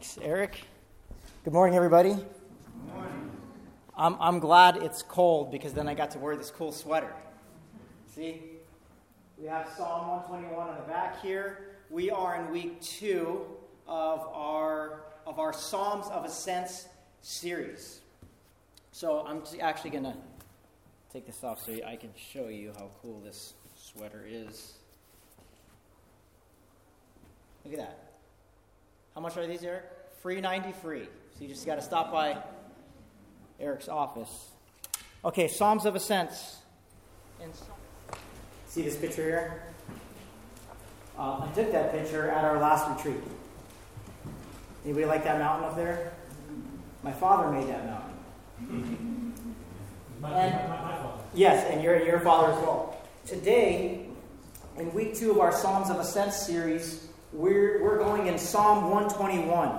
Thanks, Eric. Good morning, everybody. Good morning. I'm, I'm glad it's cold because then I got to wear this cool sweater. See? We have Psalm 121 on the back here. We are in week two of our, of our Psalms of Ascents series. So I'm actually going to take this off so I can show you how cool this sweater is. Look at that. How much are these, Eric? Free 90 free. So you just got to stop by Eric's office. Okay, Psalms of Ascents. See this picture here? Uh, I took that picture at our last retreat. Anybody like that mountain up there? My father made that mountain. My, And- my, my, my fault. Yes, and your, your father as well. Today, in week two of our Psalms of Ascent series, we're, we're going in Psalm 121.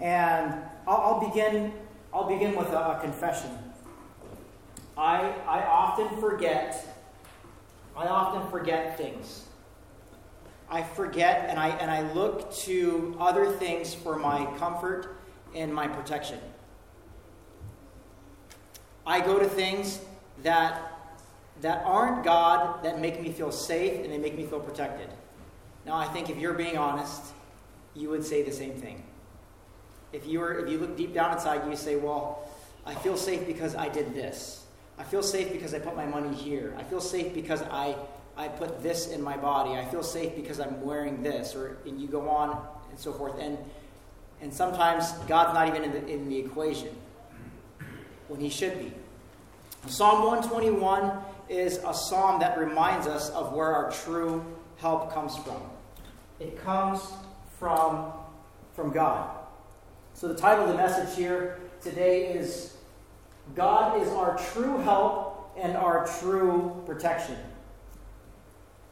And I'll, I'll begin, I'll begin with a, a confession. I, I often forget, I often forget things. I forget and I, and I look to other things for my comfort and my protection. I go to things that that aren't God that make me feel safe and they make me feel protected. Now, I think if you're being honest, you would say the same thing. If you were, if you look deep down inside, you say, "Well, I feel safe because I did this. I feel safe because I put my money here. I feel safe because I I put this in my body. I feel safe because I'm wearing this." Or and you go on and so forth. And and sometimes God's not even in the, in the equation when He should be. Psalm 121 is a psalm that reminds us of where our true help comes from. It comes from, from God. So, the title of the message here today is God is our true help and our true protection.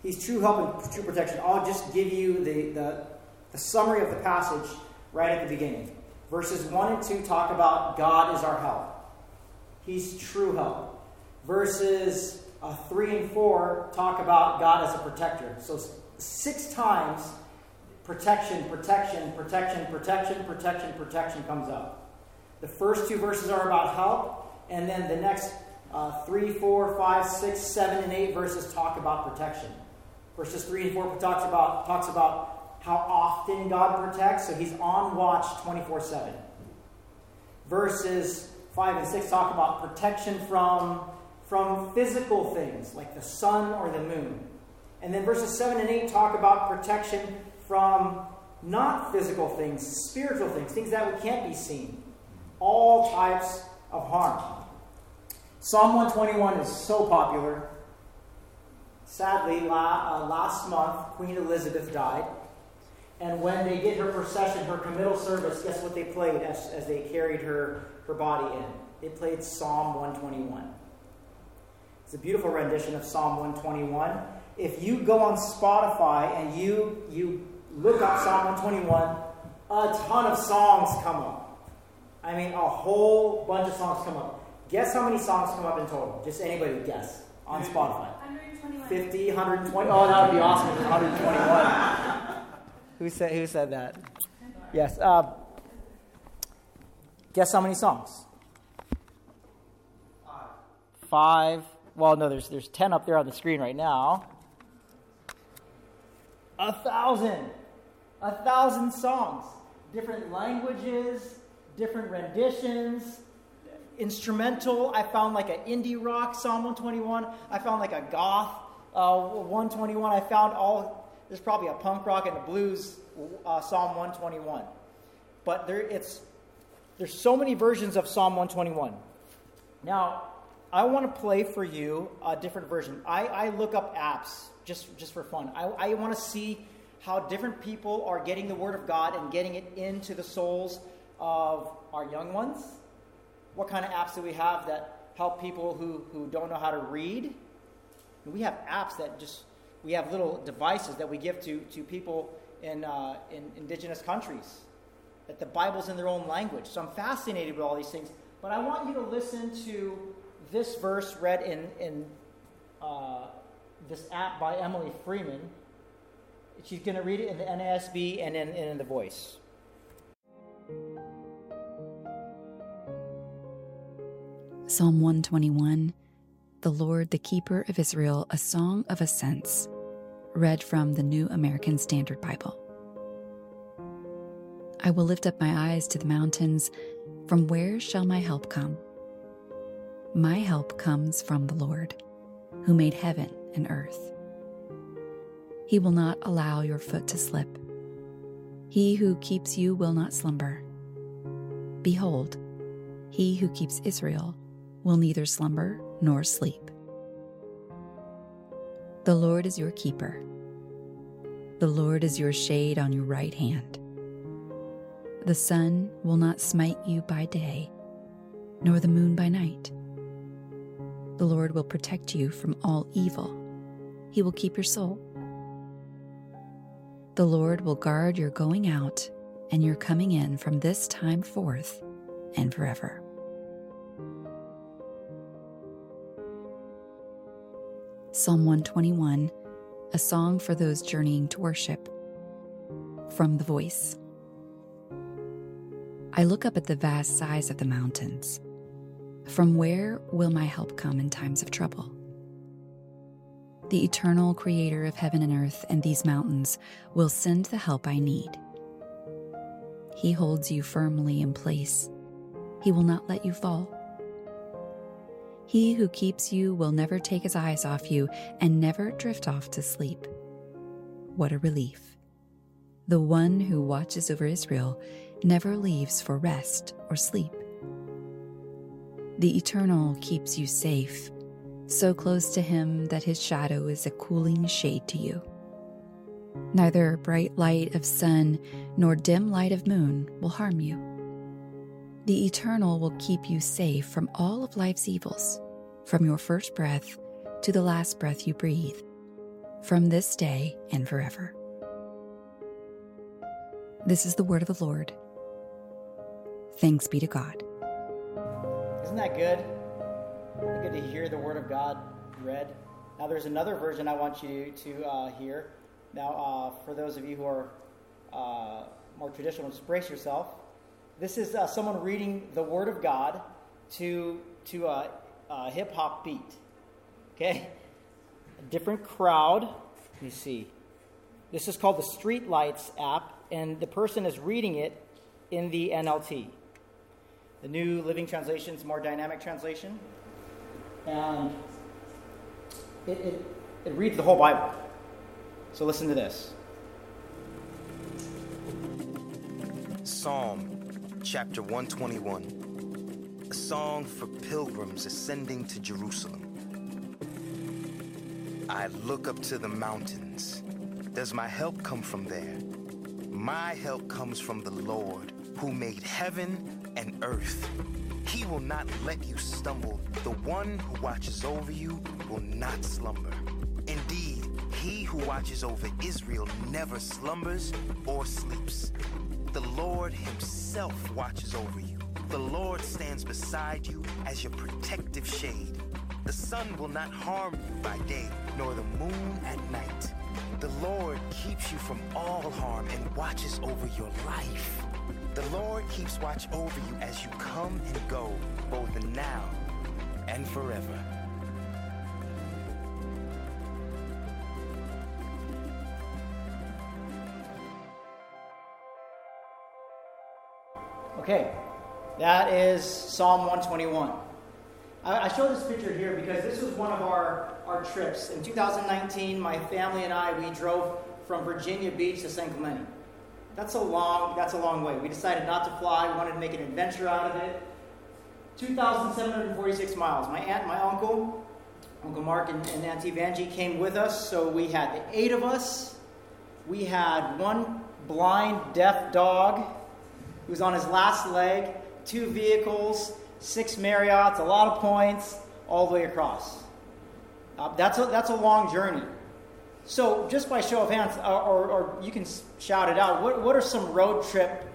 He's true help and true protection. I'll just give you the, the, the summary of the passage right at the beginning. Verses 1 and 2 talk about God is our help. He's true help. Verses uh, 3 and 4 talk about God as a protector. So, six times protection, protection, protection, protection, protection, protection comes up. The first two verses are about help, and then the next uh, 3, 4, 5, 6, 7, and 8 verses talk about protection. Verses 3 and 4 talks about, talks about how often God protects, so he's on watch 24 7 verses 5 and 6 talk about protection from, from physical things like the sun or the moon. And then verses 7 and 8 talk about protection from not physical things, spiritual things, things that we can't be seen. All types of harm. Psalm 121 is so popular. Sadly, la, uh, last month, Queen Elizabeth died. And when they did her procession, her committal service, guess what they played as, as they carried her, her body in? They played Psalm 121. It's a beautiful rendition of Psalm 121. If you go on Spotify and you, you look up Psalm 121, a ton of songs come up. I mean, a whole bunch of songs come up. Guess how many songs come up in total? Just anybody guess on Spotify. 121. 50, 120. Oh, that would be awesome if it was 121. who, said, who said that? Yes. Uh, guess how many songs? Five. Five. Well, no, there's, there's 10 up there on the screen right now. A thousand. A thousand songs. Different languages, different renditions, instrumental. I found like an indie rock Psalm 121. I found like a goth uh, 121. I found all. There's probably a punk rock and a blues uh, Psalm 121. But there, it's there's so many versions of Psalm 121. Now, I want to play for you a different version. I, I look up apps just just for fun. I, I want to see how different people are getting the Word of God and getting it into the souls of our young ones what kind of apps do we have that help people who, who don't know how to read? We have apps that just, we have little devices that we give to, to people in, uh, in indigenous countries, that the Bible's in their own language. So I'm fascinated with all these things. But I want you to listen to this verse read in, in uh, this app by Emily Freeman. She's going to read it in the NASB and in, and in the voice. Psalm 121 The Lord, the Keeper of Israel, a Song of Ascents, read from the New American Standard Bible. I will lift up my eyes to the mountains. From where shall my help come? My help comes from the Lord, who made heaven and earth. He will not allow your foot to slip. He who keeps you will not slumber. Behold, he who keeps Israel will neither slumber nor sleep. The Lord is your keeper. The Lord is your shade on your right hand. The sun will not smite you by day, nor the moon by night. The Lord will protect you from all evil. He will keep your soul. The Lord will guard your going out and your coming in from this time forth and forever. Psalm 121, a song for those journeying to worship. From the voice. I look up at the vast size of the mountains. From where will my help come in times of trouble? The eternal creator of heaven and earth and these mountains will send the help I need. He holds you firmly in place. He will not let you fall. He who keeps you will never take his eyes off you and never drift off to sleep. What a relief. The one who watches over Israel never leaves for rest or sleep. The Eternal keeps you safe, so close to him that his shadow is a cooling shade to you. Neither bright light of sun nor dim light of moon will harm you. The Eternal will keep you safe from all of life's evils, from your first breath to the last breath you breathe, from this day and forever. This is the word of the Lord. Thanks be to God. Isn't that good? Good to hear the word of God read. Now, there's another version I want you to uh, hear. Now, uh, for those of you who are uh, more traditional, brace yourself. This is uh, someone reading the Word of God to to a, a hip hop beat. Okay, a different crowd. Let me see. This is called the Streetlights app, and the person is reading it in the NLT. The New Living Translation is more dynamic translation, and it, it, it reads the whole Bible. So listen to this. Psalm chapter 121, a song for pilgrims ascending to Jerusalem. I look up to the mountains. Does my help come from there? My help comes from the Lord, who made heaven and earth. He will not let you stumble. The one who watches over you will not slumber. Indeed, he who watches over Israel never slumbers or sleeps. The Lord Himself watches over you. The Lord stands beside you as your protective shade. The sun will not harm you by day, nor the moon at night. The Lord keeps you from all harm and watches over your life. The Lord keeps watch over you as you come and go, both now and forever. Okay, that is Psalm 121. I, show this picture here because this was one of our, our trips. In 2019, my family and I, we drove from Virginia Beach to San Clemente. That's a long, that's a long way. We decided not to fly. We wanted to make an adventure out of it. 2,746 miles. My aunt, my uncle, Uncle Mark, and, and Auntie Vanjie came with us. So we had the eight of us. We had one blind, deaf dog who was on his last leg, two vehicles, six Marriotts, a lot of points, all the way across. Uh, that's, a, that's a long journey. So, just by show of hands, uh, or, or you can shout it out, what, what are some road trip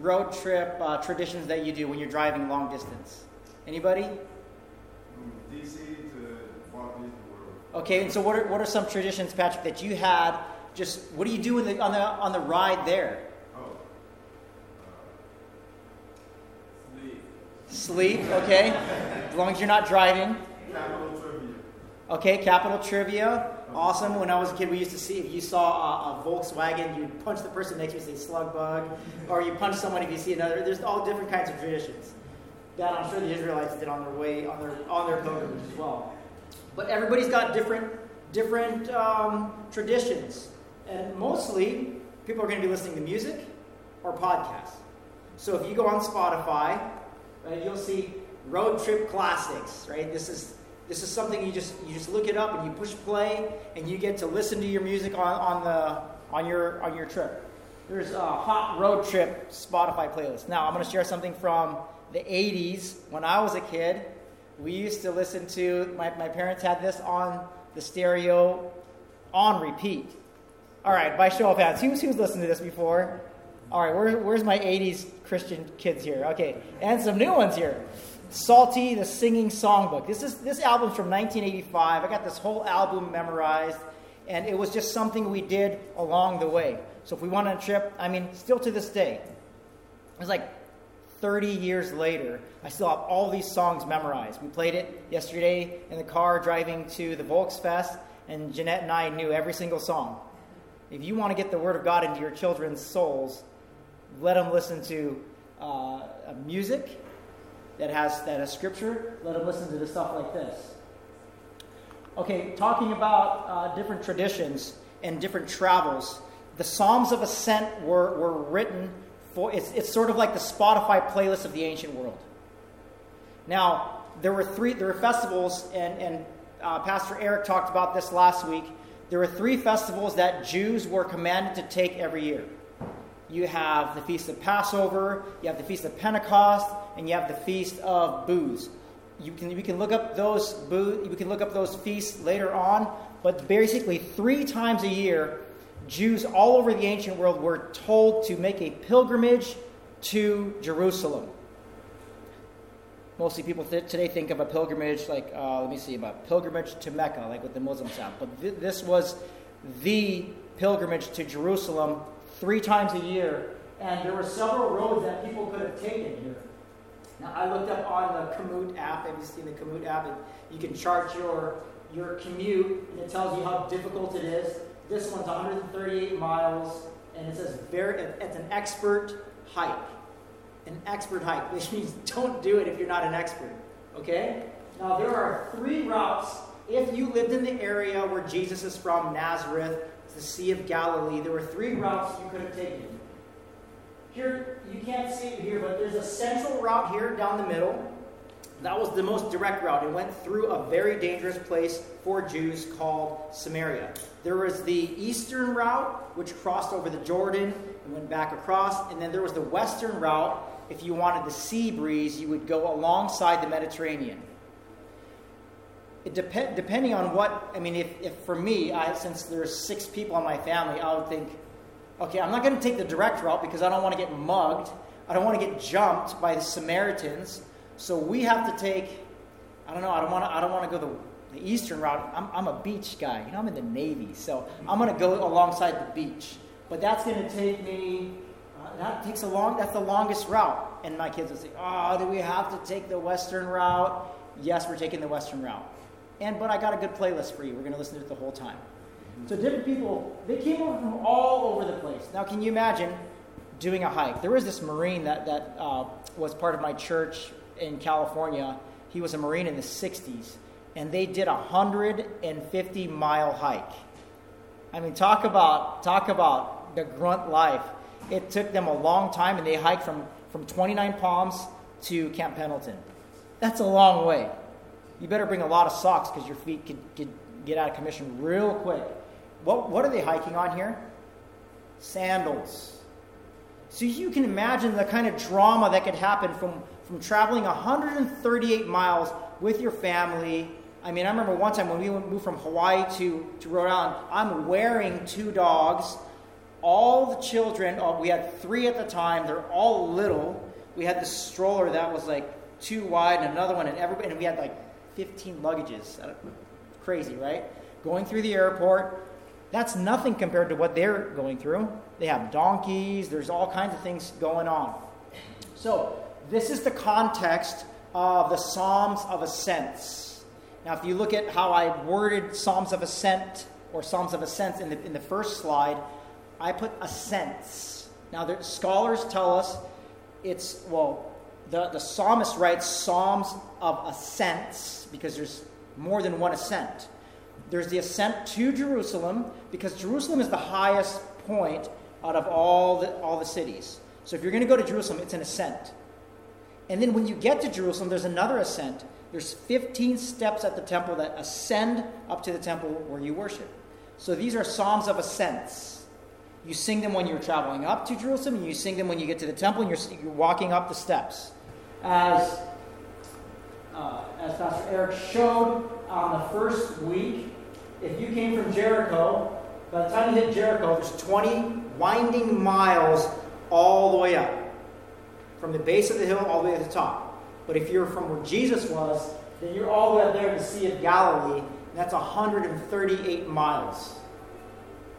road trip uh, traditions that you do when you're driving long distance? Anybody? DC to Walt Disney World. Okay, and so what are, what are some traditions, Patrick, that you had? Just what do you do the, on the on the ride there? Oh. Uh, Sleep, okay? As long as you're not driving. Capital trivia. Okay, capital trivia. Awesome. When I was a kid, we used to see if you saw a, a Volkswagen, you'd punch the person next to you say slug bug, or you punch someone if you see another. There's all different kinds of traditions that I'm sure the Israelites did on their way on their on their pilgrimage as well. But everybody's got different different um, traditions, and mostly people are going to be listening to music or podcasts. So if you go on Spotify, right, you'll see road trip classics. Right, this is this is something you just you just look it up and you push play and you get to listen to your music on, on the on your on your trip. There's a hot road trip Spotify playlist. Now I'm going to share something from the 80s when I was a kid. We used to listen to my, my parents had this on the stereo on repeat. All right, by show of hands, who's who's listened to this before? All right, where, where's my 80s Christian kids here? Okay, and some new ones here. Psalty, the singing songbook. This is this album's from 1985. I got this whole album memorized, and it was just something we did along the way. So if we went on a trip, I mean, still to this day, it was like 30 years later, I still have all these songs memorized. We played it yesterday in the car driving to the Volksfest, and Jeanette and I knew every single song. If you want to get the Word of God into your children's souls, let them listen to uh, music that has that has scripture. Let them listen to the stuff like this. Okay, talking about uh, different traditions and different travels. The Psalms of Ascent were, were written for it's, it's sort of like the Spotify playlist of the ancient world. Now, there were three there were festivals, and, and uh, Pastor Eric talked about this last week. There were three festivals that Jews were commanded to take every year you have the Feast of Passover, you have the Feast of Pentecost, and you have the Feast of Booths. You can, you can look up those booths, you can look up those feasts later on, but basically three times a year, Jews all over the ancient world were told to make a pilgrimage to Jerusalem. Mostly people th- today think of a pilgrimage like, uh, let me see, about pilgrimage to Mecca, like what the Muslims have. But th- this was the pilgrimage to Jerusalem three times a year, and there were several roads that people could have taken here. Now, I looked up on the Commute app. Have you seen the Commute app? You can chart your, your commute, and it tells you how difficult it is. This one's 138 miles, and it says very, it's an expert hike. An expert hike, which means don't do it if you're not an expert. Okay? Now, there are three routes. If you lived in the area where Jesus is from, Nazareth, the Sea of Galilee, there were three routes you could have taken. Here, you can't see it here, but there's a central route here down the middle. That was the most direct route. It went through a very dangerous place for Jews called Samaria. There was the eastern route, which crossed over the Jordan and went back across. And then there was the western route. If you wanted the sea breeze, you would go alongside the Mediterranean it dep- depending on what I mean, if, if for me, I, since there's six people in my family, I would think, okay, I'm not going to take the direct route because I don't want to get mugged. I don't want to get jumped by the Samaritans. So we have to take. I don't know. I don't want to. I don't want to go the, the eastern route. I'm, I'm a beach guy. You know, I'm in the Navy, so I'm going to go alongside the beach. But that's going to take me. Uh, that takes a long. That's the longest route. And my kids will say, "Oh, do we have to take the western route?" Yes, we're taking the western route and but I got a good playlist for you. We're going to listen to it the whole time. So different people, they came over from all over the place. Now, can you imagine doing a hike? There was this Marine that, that uh, was part of my church in California. He was a Marine in the 60s, and they did a 150 mile hike. I mean, talk about, talk about the grunt life. It took them a long time, and they hiked from, from 29 Palms to Camp Pendleton. That's a long way you better bring a lot of socks because your feet could, could get out of commission real quick. What, what are they hiking on here? Sandals. So you can imagine the kind of drama that could happen from, from traveling 138 miles with your family. I mean, I remember one time when we moved from Hawaii to, to Rhode Island, I'm wearing two dogs. All the children, oh, we had three at the time, they're all little. We had this stroller that was like too wide and another one, and everybody, and we had like 15 luggages. Uh, crazy, right? Going through the airport, that's nothing compared to what they're going through. They have donkeys, there's all kinds of things going on. So, this is the context of the Psalms of Ascents. Now, if you look at how I worded Psalms of Ascent or Psalms of Ascents in the, in the first slide, I put ascents. Now, scholars tell us it's, well, the, the psalmist writes Psalms of Ascents because there's more than one ascent. There's the ascent to Jerusalem because Jerusalem is the highest point out of all the, all the cities. So if you're going to go to Jerusalem, it's an ascent. And then when you get to Jerusalem, there's another ascent. There's 15 steps at the temple that ascend up to the temple where you worship. So these are psalms of ascents. You sing them when you're traveling up to Jerusalem, and you sing them when you get to the temple and you're, you're walking up the steps. As, uh, as Pastor Eric showed on the first week, if you came from Jericho, by the time you hit Jericho, there's 20 winding miles all the way up. From the base of the hill all the way to the top. But if you're from where Jesus was, then you're all the way up there to the Sea of Galilee, and that's 138 miles.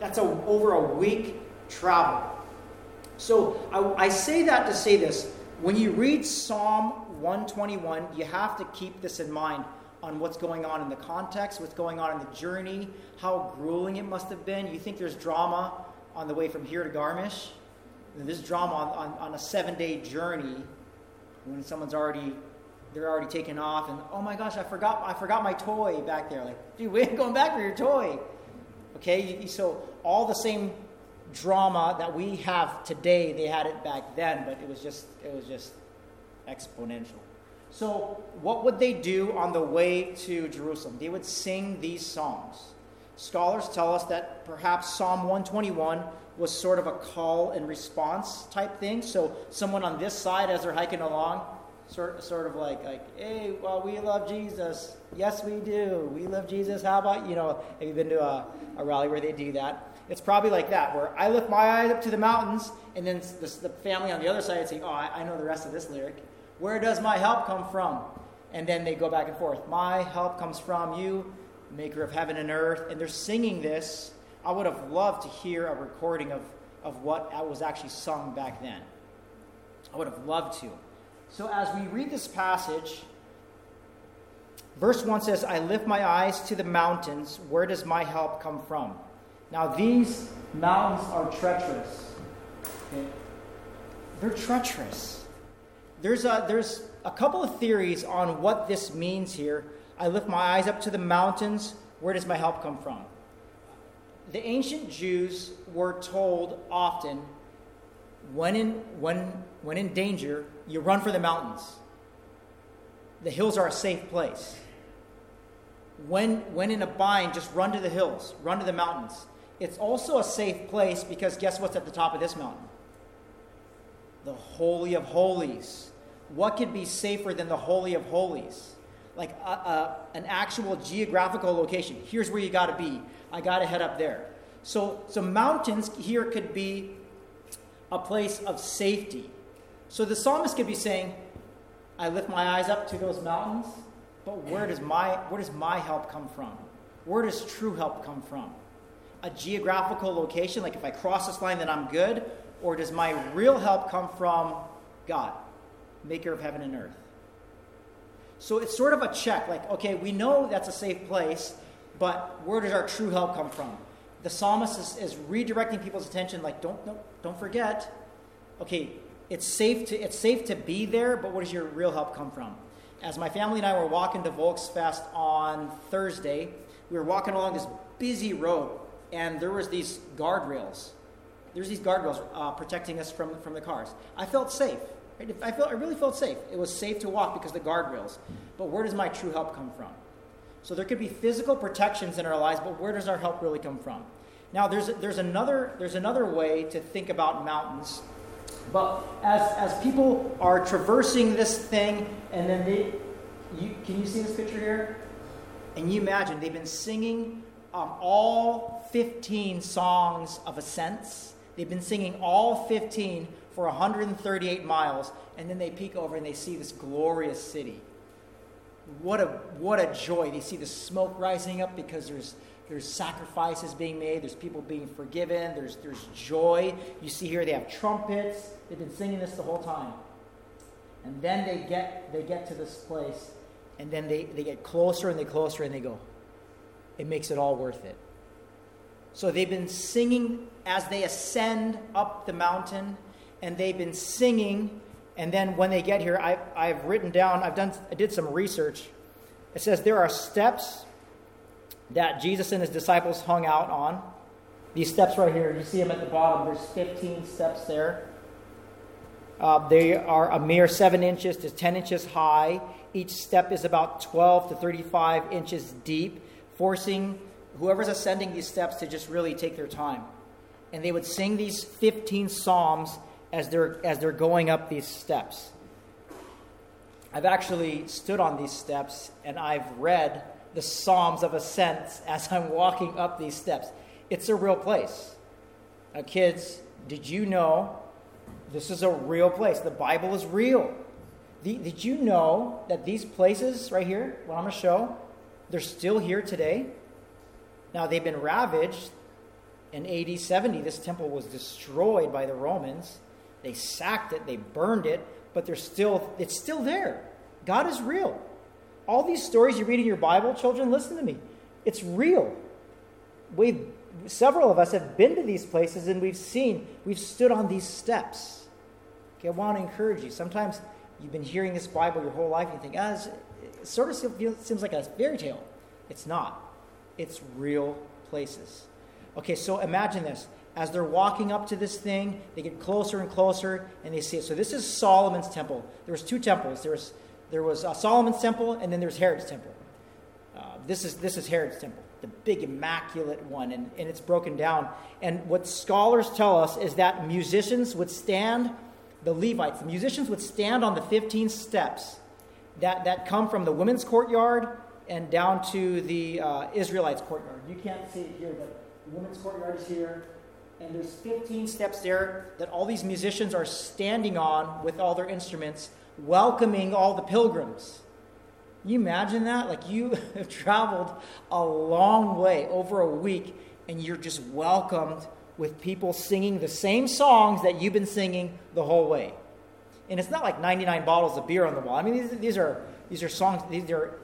That's a, over a week travel. So I, I say that to say this. When you read Psalm 121, you have to keep this in mind on what's going on in the context, what's going on in the journey, how grueling it must have been. You think there's drama on the way from here to Garmisch? this drama on, on, on a seven day journey when someone's already they're already taken off and oh my gosh i forgot i forgot my toy back there like dude we ain't going back for your toy okay? So all the same drama that we have today they had it back then but it was just it was just exponential. So what would they do on the way to jerusalem? They would sing these songs. Scholars tell us that perhaps psalm 121 was sort of a call and response type thing. So someone on this side, as they're hiking along, sort sort of like like, hey, well, we love Jesus. Yes, we do. We love Jesus. How about you know? Have you been to a, a rally where they do that? It's probably like that, where I lift my eyes up to the mountains, and then the, the family on the other side say, oh, I, I know the rest of this lyric. Where does my help come from? And then they go back and forth. My help comes from you, maker of heaven and earth. And they're singing this I would have loved to hear a recording of, of what was actually sung back then. I would have loved to. So, as we read this passage, verse 1 says, I lift my eyes to the mountains. Where does my help come from? Now, these mountains are treacherous. Okay? They're treacherous. There's a, there's a couple of theories on what this means here. I lift my eyes up to the mountains. Where does my help come from? the ancient Jews were told often when in, when, when in danger, you run for the mountains. The hills are a safe place. When, when in a bind, just run to the hills, run to the mountains. It's also a safe place because guess what's at the top of this mountain? The Holy of Holies. What could be safer than the Holy of Holies? Like a, a, an actual geographical location. Here's where you got to be. I got to head up there. So, so mountains here could be a place of safety. So the psalmist could be saying, I lift my eyes up to those mountains, but where does my, where does my help come from? Where does true help come from? A geographical location, like if I cross this line, then I'm good? Or does my real help come from God, maker of heaven and earth? So it's sort of a check like, okay, we know that's a safe place, but where does our true help come from? The psalmist is, is redirecting people's attention, like, don't, don't, don't forget, okay, it's safe, to, it's safe to be there, but where does your real help come from? As my family and I were walking to Volksfest on Thursday, we were walking along this busy road, and there was these guardrails. There's these guardrails uh, protecting us from, from the cars. I felt safe. Right? I, felt, I really felt safe. It was safe to walk because the guardrails. But where does my true help come from? So there could be physical protections in our lives, but where does our help really come from? Now, there's, there's, another, there's another way to think about mountains. But as, as people are traversing this thing, and then they, you, can you see this picture here? And you imagine they've been singing um, all 15 songs of ascents. They've been singing all 15 for 138 miles, and then they peek over and they see this glorious city what a what a joy. They see the smoke rising up because there's there's sacrifices being made, there's people being forgiven, there's there's joy. You see here they have trumpets. They've been singing this the whole time. And then they get, they get to this place, and then they, they get closer and they closer, and they go, it makes it all worth it. So they've been singing as they ascend up the mountain, and they've been singing. And then when they get here, I, I've written down, I've done, I did some research. It says there are steps that Jesus and his disciples hung out on. These steps right here, you see them at the bottom. There's 15 steps there. Uh, they are a mere 7 inches to 10 inches high. Each step is about 12 to 35 inches deep, forcing whoever's ascending these steps to just really take their time. And they would sing these 15 psalms as they're, as they're going up these steps. I've actually stood on these steps and I've read the Psalms of Ascent as I'm walking up these steps. It's a real place. Now, kids, did you know this is a real place? The Bible is real. The, did you know that these places right here, what I'm going to show, they're still here today? Now, they've been ravaged. In AD 70, this temple was destroyed by the Romans. They sacked it, they burned it, but they're still, it's still there. God is real. All these stories you read in your Bible, children, listen to me. It's real. We've, several of us have been to these places and we've seen, we've stood on these steps. Okay, I want to encourage you. Sometimes you've been hearing this Bible your whole life and you think, ah, it sort of seems like a fairy tale. It's not it's real places. Okay, so imagine this. As they're walking up to this thing, they get closer and closer, and they see it. So this is Solomon's temple. There was two temples. There was there was uh, Solomon's temple, and then there's Herod's temple. Uh, this is this is Herod's temple, the big immaculate one, and, and it's broken down. And what scholars tell us is that musicians would stand, the Levites, the musicians would stand on the 15 steps that, that come from the women's courtyard and down to the uh, Israelites' courtyard. You can't see it here, but the women's courtyard is here. And there's 15 steps there that all these musicians are standing on with all their instruments, welcoming all the pilgrims. You imagine that? Like you have traveled a long way, over a week, and you're just welcomed with people singing the same songs that you've been singing the whole way. And it's not like 99 bottles of beer on the wall. I mean, these, these are these are songs. These are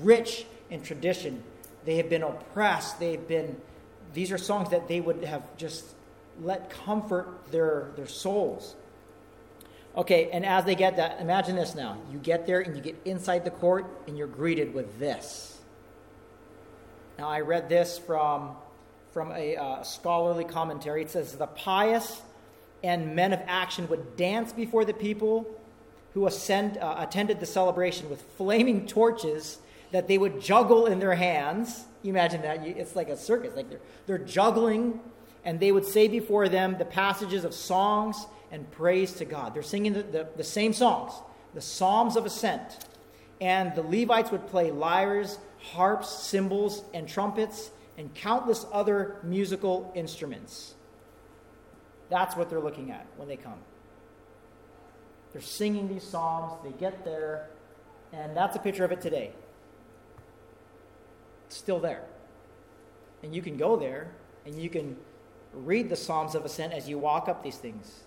rich in tradition. They have been oppressed. They've been, these are songs that they would have just let comfort their, their souls. Okay, and as they get that, imagine this now. You get there and you get inside the court and you're greeted with this. Now, I read this from, from a uh, scholarly commentary. It says, The pious and men of action would dance before the people who ascend, uh, attended the celebration with flaming torches that they would juggle in their hands. Imagine that. It's like a circus. Like they're, they're juggling, and they would say before them the passages of songs and praise to God. They're singing the, the, the same songs, the Psalms of Ascent. And the Levites would play lyres, harps, cymbals, and trumpets, and countless other musical instruments. That's what they're looking at when they come. They're singing these psalms, they get there, and that's a picture of it today still there. And you can go there and you can read the Psalms of Ascent as you walk up these things.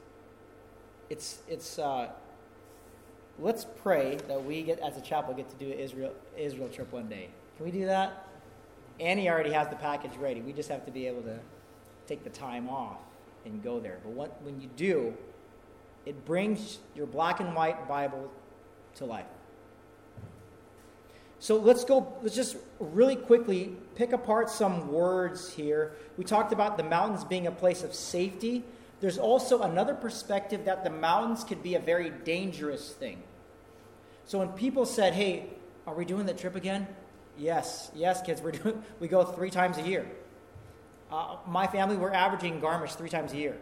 It's, it's, uh, let's pray that we get, as a chapel, get to do an Israel, Israel trip one day. Can we do that? Annie already has the package ready. We just have to be able to take the time off and go there. But what, when you do, it brings your black and white Bible to life. So let's go, let's just really quickly pick apart some words here. We talked about the mountains being a place of safety. There's also another perspective that the mountains could be a very dangerous thing. So when people said, hey, are we doing the trip again? Yes, yes, kids, we're doing, we go three times a year. Uh, my family, we're averaging Garmisch three times a year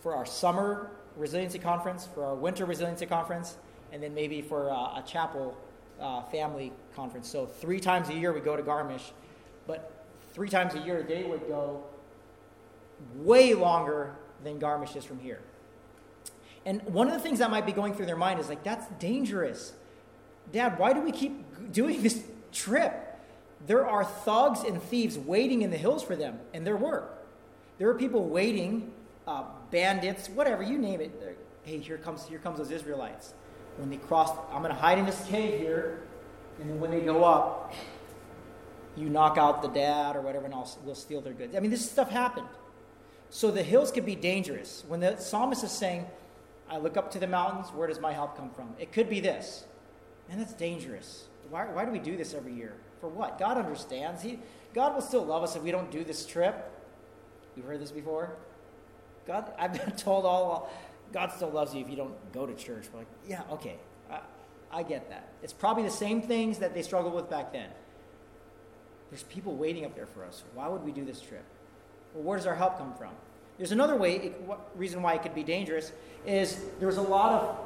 for our summer resiliency conference, for our winter resiliency conference, and then maybe for uh, a chapel uh, family conference. So three times a year we go to Garmisch, but three times a year they would go way longer than Garmisch is from here. And one of the things that might be going through their mind is like, that's dangerous. Dad, why do we keep doing this trip? There are thugs and thieves waiting in the hills for them, and there were. There were people waiting, uh, bandits, whatever you name it. Hey, here comes here comes those Israelites. When they cross, I'm going to hide in this cave here, and then when they go up, you knock out the dad or whatever, and I'll, we'll steal their goods. I mean, this stuff happened. So the hills could be dangerous. When the psalmist is saying, I look up to the mountains, where does my help come from? It could be this. And that's dangerous. Why, why do we do this every year? For what? God understands. He, God will still love us if we don't do this trip. You've heard this before? God, I've been told all, God still loves you if you don't go to church. We're like, yeah, okay, I, I get that. It's probably the same things that they struggled with back then. There's people waiting up there for us. Why would we do this trip? Well, where does our help come from? There's another way, it, what, reason why it could be dangerous is there's a lot of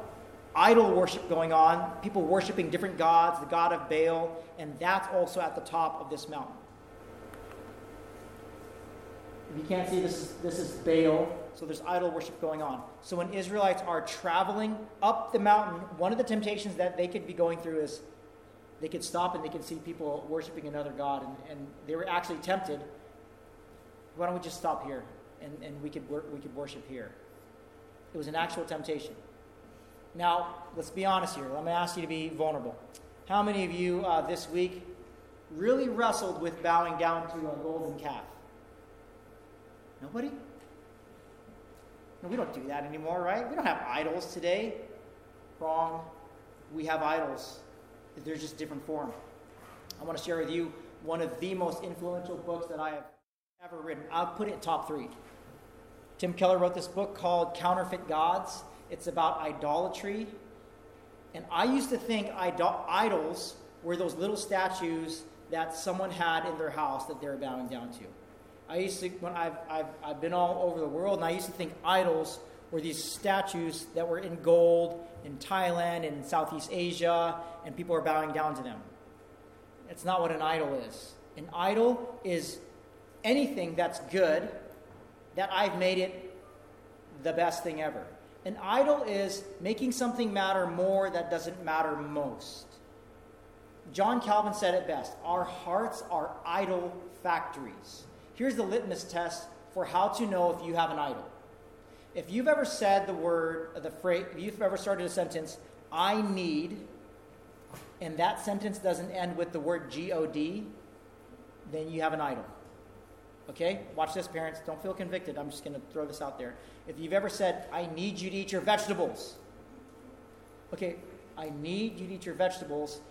idol worship going on, people worshiping different gods, the god of Baal, and that's also at the top of this mountain. If you can't see, this is, this is Baal, so there's idol worship going on. So when Israelites are traveling up the mountain, one of the temptations that they could be going through is they could stop and they could see people worshiping another god, and, and they were actually tempted. Why don't we just stop here and, and we, could wor- we could worship here? It was an actual temptation. Now, let's be honest here. Let me ask you to be vulnerable. How many of you uh, this week really wrestled with bowing down to a golden calf? Nobody? We don't do that anymore, right? We don't have idols today. Wrong. We have idols. They're just different form. I want to share with you one of the most influential books that I have ever written. I'll put it top three. Tim Keller wrote this book called Counterfeit Gods. It's about idolatry. And I used to think idol- idols were those little statues that someone had in their house that they were bowing down to. I used to, when I've, I've, I've been all over the world, and I used to think idols were these statues that were in gold in Thailand and Southeast Asia, and people are bowing down to them. It's not what an idol is. An idol is anything that's good that I've made it the best thing ever. An idol is making something matter more that doesn't matter most. John Calvin said it best our hearts are idol factories. Here's the litmus test for how to know if you have an idol. If you've ever said the word, uh, the phrase, if you've ever started a sentence, I need, and that sentence doesn't end with the word G O D, then you have an idol. Okay? Watch this, parents. Don't feel convicted. I'm just going to throw this out there. If you've ever said, I need you to eat your vegetables, okay, I need you to eat your vegetables,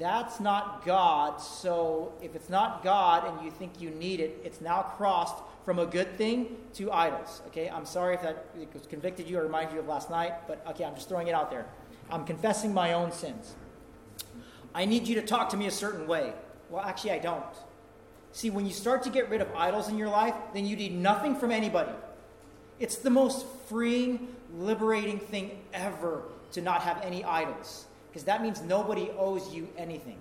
that's not God. So if it's not God and you think you need it, it's now crossed from a good thing to idols. Okay, I'm sorry if that convicted you or reminded you of last night, but okay, I'm just throwing it out there. I'm confessing my own sins. I need you to talk to me a certain way. Well, actually, I don't. See, when you start to get rid of idols in your life, then you need nothing from anybody. It's the most freeing, liberating thing ever to not have any idols because that means nobody owes you anything.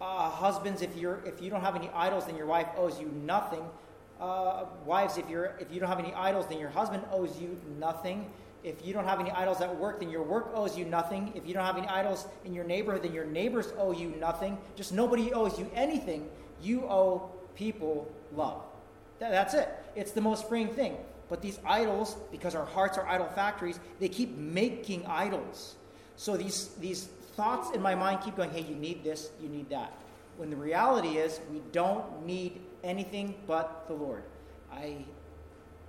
Uh, husbands, if you're if you don't have any idols, then your wife owes you nothing. Uh, wives, if you're if you don't have any idols, then your husband owes you nothing. If you don't have any idols at work, then your work owes you nothing. If you don't have any idols in your neighborhood, then your neighbors owe you nothing. Just nobody owes you anything. You owe people love. that's it. It's the most freeing thing. But these idols, because our hearts are idol factories, they keep making idols. So these, these thoughts in my mind keep going, hey, you need this, you need that. When the reality is, we don't need anything but the Lord. I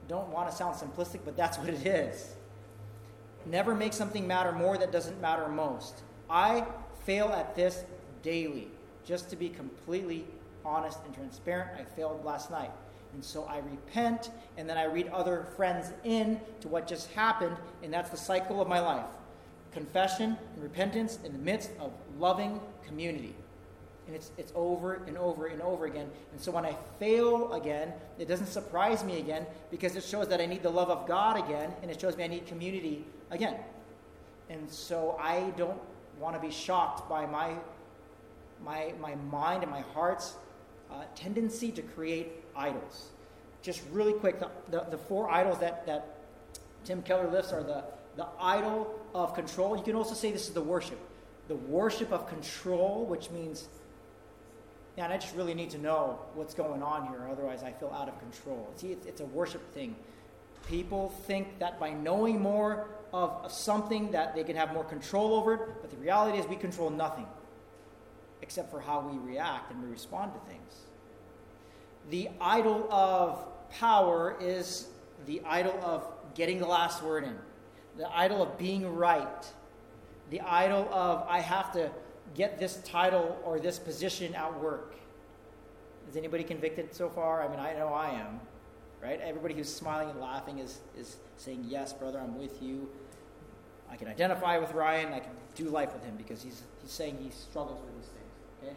don't want to sound simplistic, but that's what it is. Never make something matter more that doesn't matter most. I fail at this daily. Just to be completely honest and transparent, I failed last night. And so I repent, and then I read other friends in to what just happened, and that's the cycle of my life confession and repentance in the midst of loving community. And it's, it's over and over and over again. And so when I fail again, it doesn't surprise me again because it shows that I need the love of God again, and it shows me I need community again. And so I don't want to be shocked by my, my, my mind and my heart's uh, tendency to create idols. Just really quick, the, the, the four idols that, that Tim Keller lifts are the the idol of control. You can also say this is the worship. The worship of control, which means, man, I just really need to know what's going on here, otherwise I feel out of control. See, it's, it's a worship thing. People think that by knowing more of, of something that they can have more control over it, but the reality is we control nothing except for how we react and we respond to things. The idol of power is the idol of getting the last word in, the idol of being right, the idol of I have to get this title or this position at work. Is anybody convicted so far? I mean, I know I am, right? Everybody who's smiling and laughing is, is saying, Yes, brother, I'm with you. I can identify with Ryan. I can do life with him because he's, he's saying he struggles with these things, okay?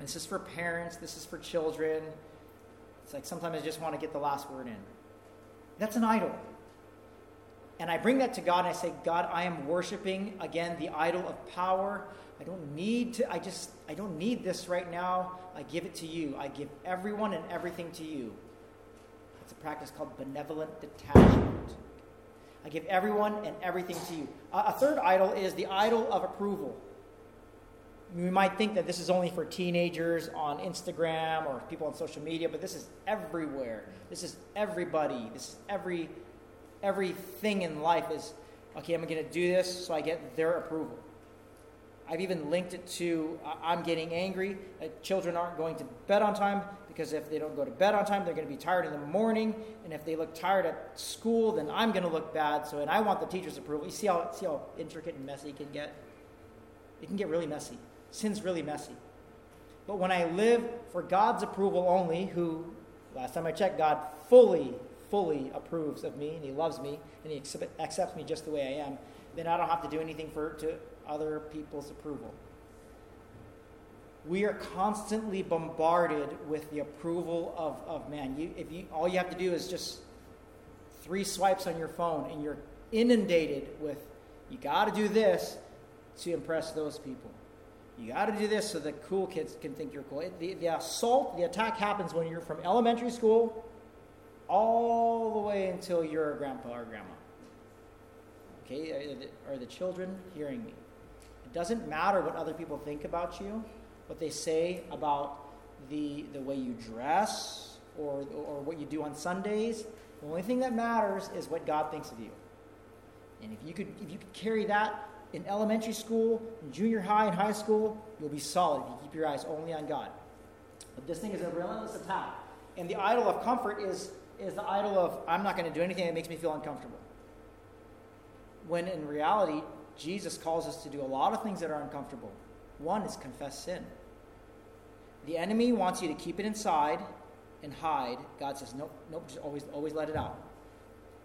This is for parents, this is for children. It's like sometimes I just want to get the last word in. That's an idol. And I bring that to God and I say, God, I am worshiping again the idol of power. I don't need to, I just, I don't need this right now. I give it to you. I give everyone and everything to you. It's a practice called benevolent detachment. I give everyone and everything to you. a third idol is the idol of approval. We might think that this is only for teenagers on Instagram or people on social media, but this is everywhere. This is everybody. This is every everything in life is okay, I'm going to do this so I get their approval. I've even linked it to uh, I'm getting angry. Uh, children aren't going to bed on time because if they don't go to bed on time, they're going to be tired in the morning. And if they look tired at school, then I'm going to look bad. So, and I want the teacher's approval. You see how, see how intricate and messy it can get? It can get really messy. Sin's really messy. But when I live for God's approval only, who, last time I checked, God fully fully approves of me and he loves me and he accepts me just the way I am, then I don't have to do anything for to other people's approval. We are constantly bombarded with the approval of, of man. You, if you, all you have to do is just three swipes on your phone and you're inundated with, you got to do this to impress those people. You got to do this so the cool kids can think you're cool. The, the assault, the attack happens when you're from elementary school all the way until you're a grandpa or grandma. Okay, are the, are the children hearing me? It doesn't matter what other people think about you, what they say about the, the way you dress or, or what you do on Sundays. The only thing that matters is what God thinks of you. And if you could, if you could carry that in elementary school, in junior high, and high school, you'll be solid if you keep your eyes only on God. But this thing is a relentless attack. And the idol of comfort is is the idol of, I'm not going to do anything that makes me feel uncomfortable. When in reality, Jesus calls us to do a lot of things that are uncomfortable. One is confess sin. The enemy wants you to keep it inside and hide. God says, nope, nope, just always, always let it out.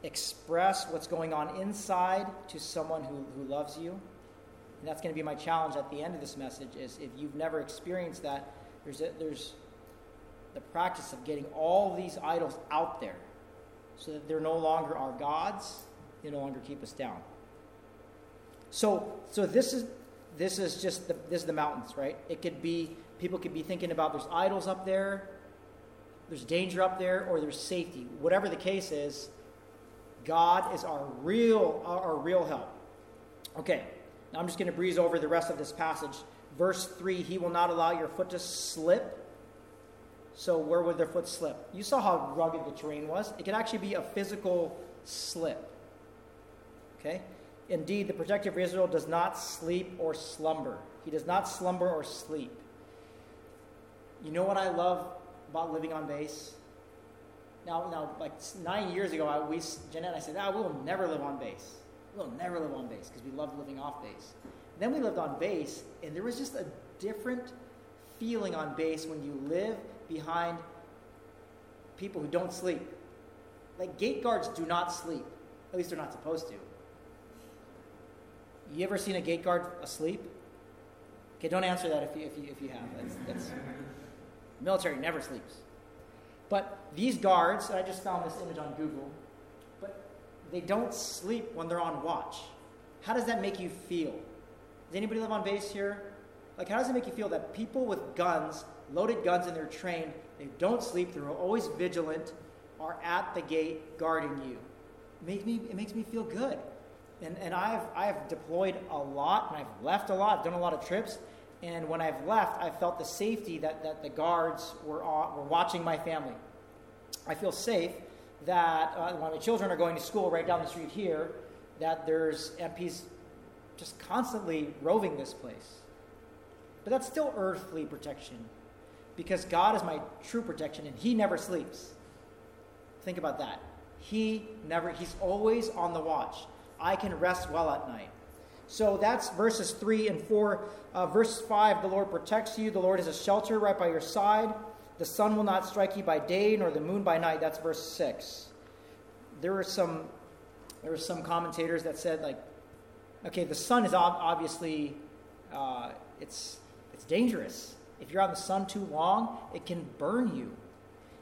Express what's going on inside to someone who, who loves you. And that's going to be my challenge at the end of this message is if you've never experienced that, there's, a, there's the practice of getting all these idols out there so that they're no longer our gods, they no longer keep us down. So, so this is this is just the, this is the mountains, right? It could be people could be thinking about there's idols up there, there's danger up there, or there's safety. Whatever the case is, God is our real our, real help. Okay, now I'm just going to breeze over the rest of this passage. Verse three: He will not allow your foot to slip. So where would their foot slip? You saw how rugged the terrain was. It could actually be a physical slip. Okay? Indeed, the protector of Israel does not sleep or slumber. He does not slumber or sleep. You know what I love about living on base? Now, now, like nine years ago, I, we, Jeanette and I said, ah, we will never live on base. We'll never live on base because we loved living off base. Then we lived on base, and there was just a different feeling on base when you live behind people who don't sleep. Like gate guards do not sleep. At least they're not supposed to. You ever seen a gate guard asleep? Okay, don't answer that if you, if you, if you have. That's, that's, military never sleeps. But these guards, I just found this image on Google, but they don't sleep when they're on watch. How does that make you feel? Does anybody live on base here? Like, how does it make you feel that people with guns loaded guns and they're trained. They don't sleep. They're always vigilant. Are at the gate guarding you. It makes me, it makes me feel good. And, and I've, I've deployed a lot and I've left a lot, done a lot of trips. And when I've left, I've felt the safety that, that the guards were, were watching my family. I feel safe that uh, when my children are going to school right down the street here, that there's MPs just constantly roving this place. But that's still earthly protection because God is my true protection and He never sleeps. Think about that. He never, He's always on the watch. I can rest well at night. So that's verses 3 and 4. Uh, verse 5 the Lord protects you, the Lord is a shelter right by your side. The sun will not strike you by day, nor the moon by night. That's verse 6. There were some, there were some commentators that said, like, okay, the sun is obviously, uh, it's, it's dangerous. If you're on the sun too long, it can burn you.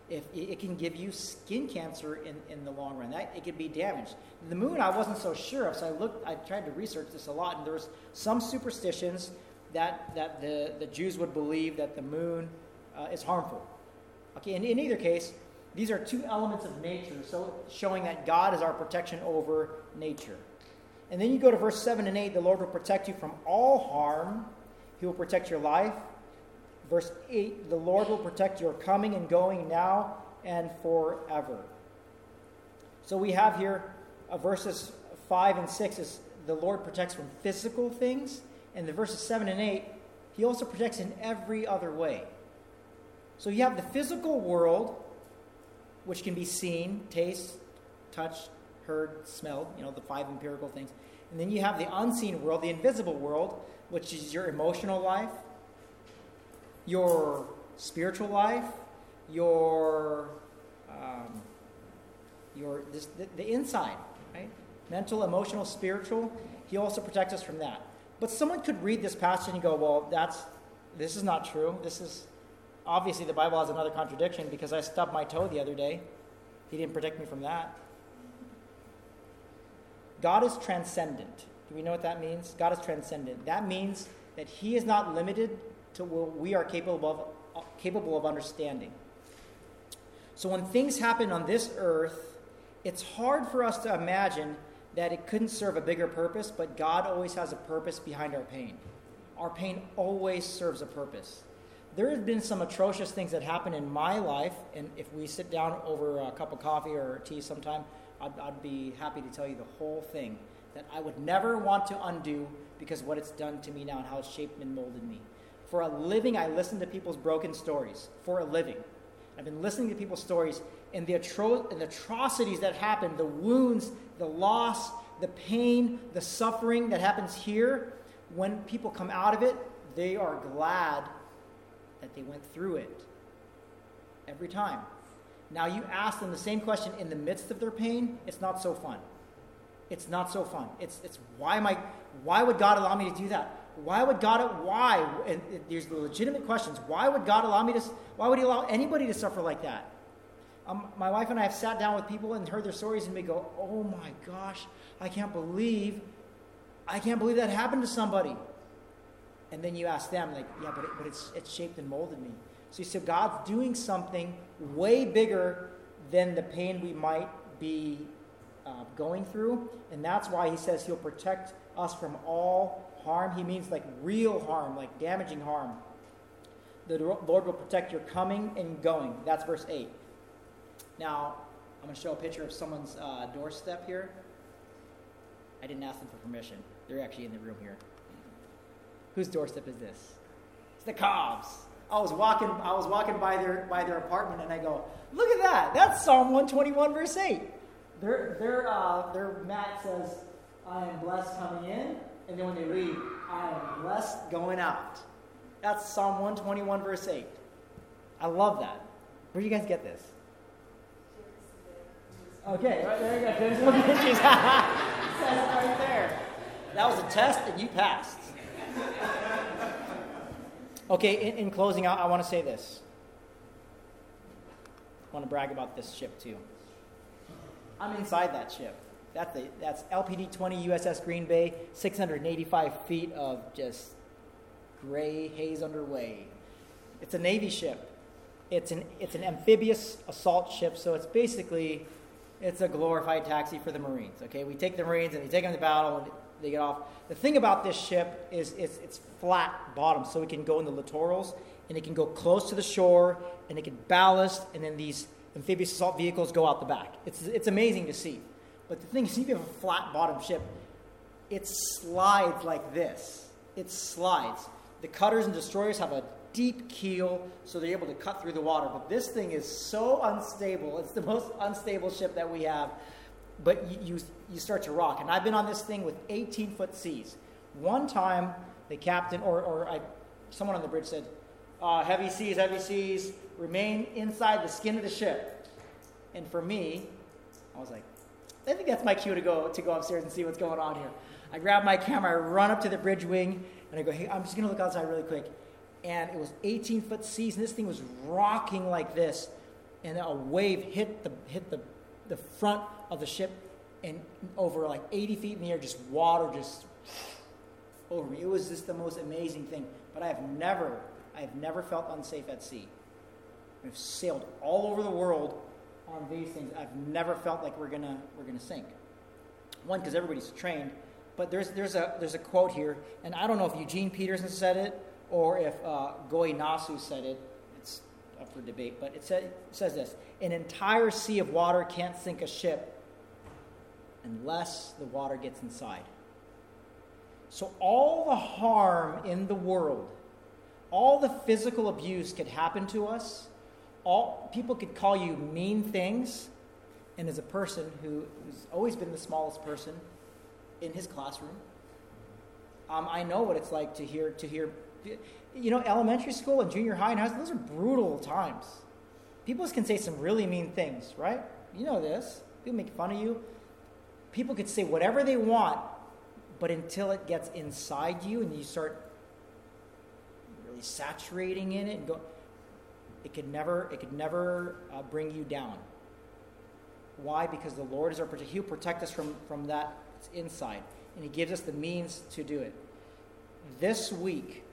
If it can give you skin cancer in, in the long run, that it could be damaged. The moon, I wasn't so sure of, so I looked. I tried to research this a lot, and there was some superstitions that that the, the Jews would believe that the moon uh, is harmful. Okay, in, in either case, these are two elements of nature, so showing that God is our protection over nature. And then you go to verse 7 and 8 the Lord will protect you from all harm, He will protect your life. Verse 8 the Lord will protect your coming and going now and forever. So we have here uh, verses 5 and 6 is the Lord protects from physical things, and the verses 7 and 8, He also protects in every other way. So you have the physical world, which can be seen, taste, touched, heard, smelled, you know, the five empirical things. And then you have the unseen world, the invisible world, which is your emotional life, your spiritual life, your um, your this, the, the inside, right? Mental, emotional, spiritual. He also protects us from that. But someone could read this passage and go, "Well, that's this is not true. This is obviously the Bible has another contradiction because I stubbed my toe the other day. He didn't protect me from that." God is transcendent. Do we know what that means? God is transcendent. That means that He is not limited to what we are capable of, capable of understanding. So when things happen on this earth, it's hard for us to imagine that it couldn't serve a bigger purpose, but God always has a purpose behind our pain. Our pain always serves a purpose. There have been some atrocious things that happened in my life, and if we sit down over a cup of coffee or tea sometime, I'd, I'd be happy to tell you the whole thing that I would never want to undo because what it's done to me now and how it's shaped and molded me. For a living, I listen to people's broken stories. For a living. I've been listening to people's stories and the, atro- and the atrocities that happen, the wounds, the loss, the pain, the suffering that happens here. When people come out of it, they are glad that they went through it. Every time. Now, you ask them the same question in the midst of their pain, it's not so fun. It's not so fun. It's, it's why am I, why would God allow me to do that? Why would God, why? And there's the legitimate questions. Why would God allow me to, why would He allow anybody to suffer like that? Um, my wife and I have sat down with people and heard their stories and we go, oh my gosh, I can't believe, I can't believe that happened to somebody. And then you ask them, like, yeah, but, it, but it's, it's shaped and molded me. So you said God's doing something way bigger than the pain we might be uh, going through. And that's why he says he'll protect us from all harm. He means like real harm, like damaging harm. The Lord will protect your coming and going. That's verse 8. Now, I'm going to show a picture of someone's uh, doorstep here. I didn't ask them for permission. They're actually in the room here. Whose doorstep is this? It's the Cobbs. I was walking, I was walking by their by their apartment, and I go, "Look at that! That's Psalm 121, verse 8." Their their uh, their mat says, "I am blessed coming in," and then when they leave, "I am blessed going out." That's Psalm 121, verse 8. I love that. Where do you guys get this? Okay, right there you go. One says right there. That was a test, and you passed. Okay, in, in closing, I, I want to say this. I want to brag about this ship too. I'm inside that ship. That's, the, that's LPD 20 USS Green Bay, 685 feet of just gray haze underway. It's a Navy ship. It's an, it's an amphibious assault ship, so it's basically it's a glorified taxi for the Marines. Okay, we take the Marines and they take them to battle and they get off. The thing about this ship is it's, it's flat bottom, so it can go in the littorals and it can go close to the shore and it can ballast, and then these amphibious assault vehicles go out the back. It's, it's amazing to see. But the thing is, if you have a flat bottom ship, it slides like this. It slides. The cutters and destroyers have a deep keel, so they're able to cut through the water. But this thing is so unstable. It's the most unstable ship that we have. But you, you, you start to rock. And I've been on this thing with 18 foot seas. One time, the captain, or, or I, someone on the bridge said, uh, heavy seas, heavy seas, remain inside the skin of the ship. And for me, I was like, I think that's my cue to go to go upstairs and see what's going on here. I grab my camera, I run up to the bridge wing, and I go, hey, I'm just gonna look outside really quick. And it was 18 foot seas, and this thing was rocking like this. And a wave hit the hit the, the front of the ship and over like 80 feet in the air, just water just over me. It was just the most amazing thing. But I have never, I have never felt unsafe at sea. I've sailed all over the world on these things. I've never felt like we're gonna we're gonna sink. One, because everybody's trained, but there's there's a there's a quote here, and I don't know if Eugene Peterson said it or if uh, Goi Nasu said it. It's up for debate, but it, said, it says this: an entire sea of water can't sink a ship unless the water gets inside. So all the harm in the world, all the physical abuse could happen to us all people could call you mean things, and as a person who, who's always been the smallest person in his classroom, um, I know what it's like to hear to hear. You know, elementary school and junior high and high school; those are brutal times. People can say some really mean things, right? You know this. People make fun of you. People could say whatever they want, but until it gets inside you and you start really saturating in it and go, it could never, it could never uh, bring you down. Why? Because the Lord is our protector. He'll protect us from, from that inside, and He gives us the means to do it. This week,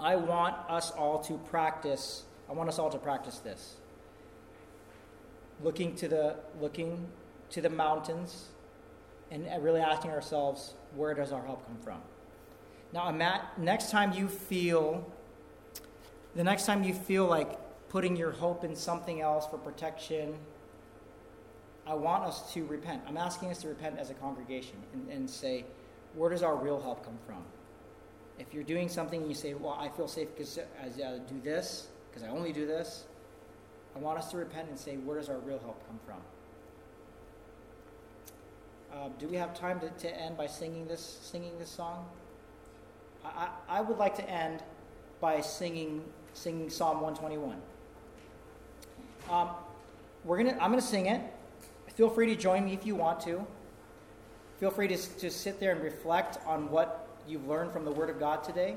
I want us all to practice. I want us all to practice this. Looking to the looking to the mountains, and really asking ourselves, where does our help come from? Now, Matt, next time you feel the next time you feel like putting your hope in something else for protection, I want us to repent. I'm asking us to repent as a congregation and, and say, where does our real help come from? If you're doing something and you say, well, I feel safe because I do this, because I only do this, I want us to repent and say, where does our real help come from? Uh, do we have time to, to end by singing this, singing this song? I, I, I would like to end by singing singing Psalm 121. Um, we're gonna, I'm going to sing it. Feel free to join me if you want to. Feel free to just sit there and reflect on what you've learned from the Word of God today.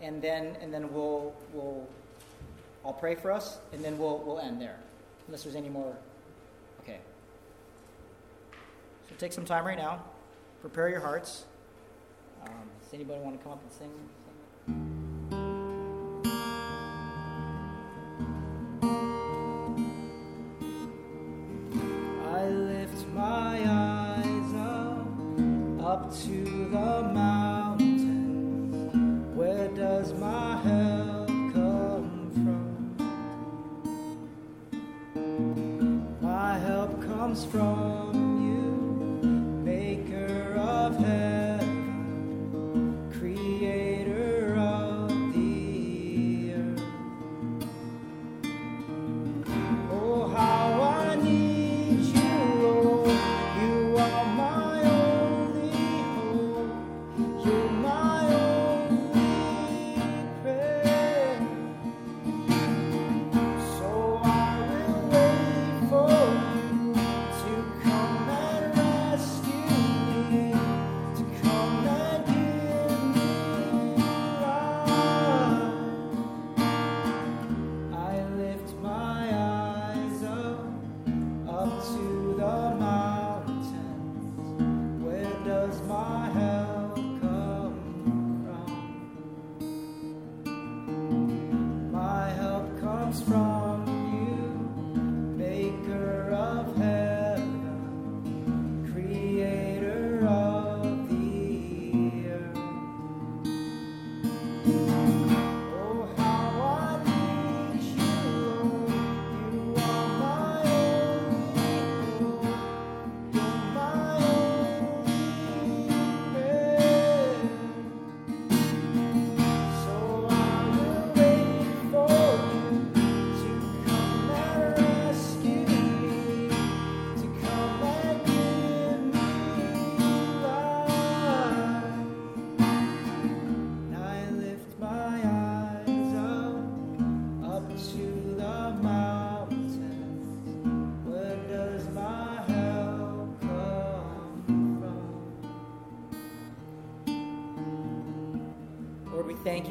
And then, and then we'll, we'll, I'll pray for us, and then we'll, we'll end there. Unless there's any more. Okay. So take some time right now. Prepare your hearts. Um, does anybody want to come up and sing? sing?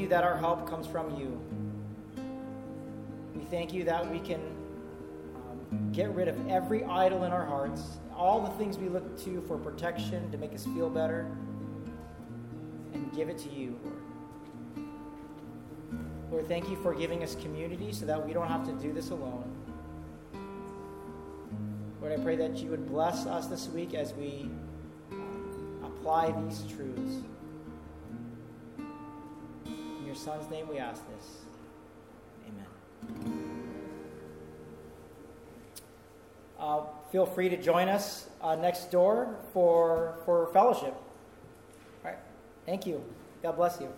That our help comes from you. We thank you that we can um, get rid of every idol in our hearts, all the things we look to for protection to make us feel better, and give it to you, Lord. Lord, thank you for giving us community so that we don't have to do this alone. Lord, I pray that you would bless us this week as we um, apply these truths. Son's name we ask this. Amen. Uh, feel free to join us uh, next door for, for fellowship. All right. Thank you. God bless you.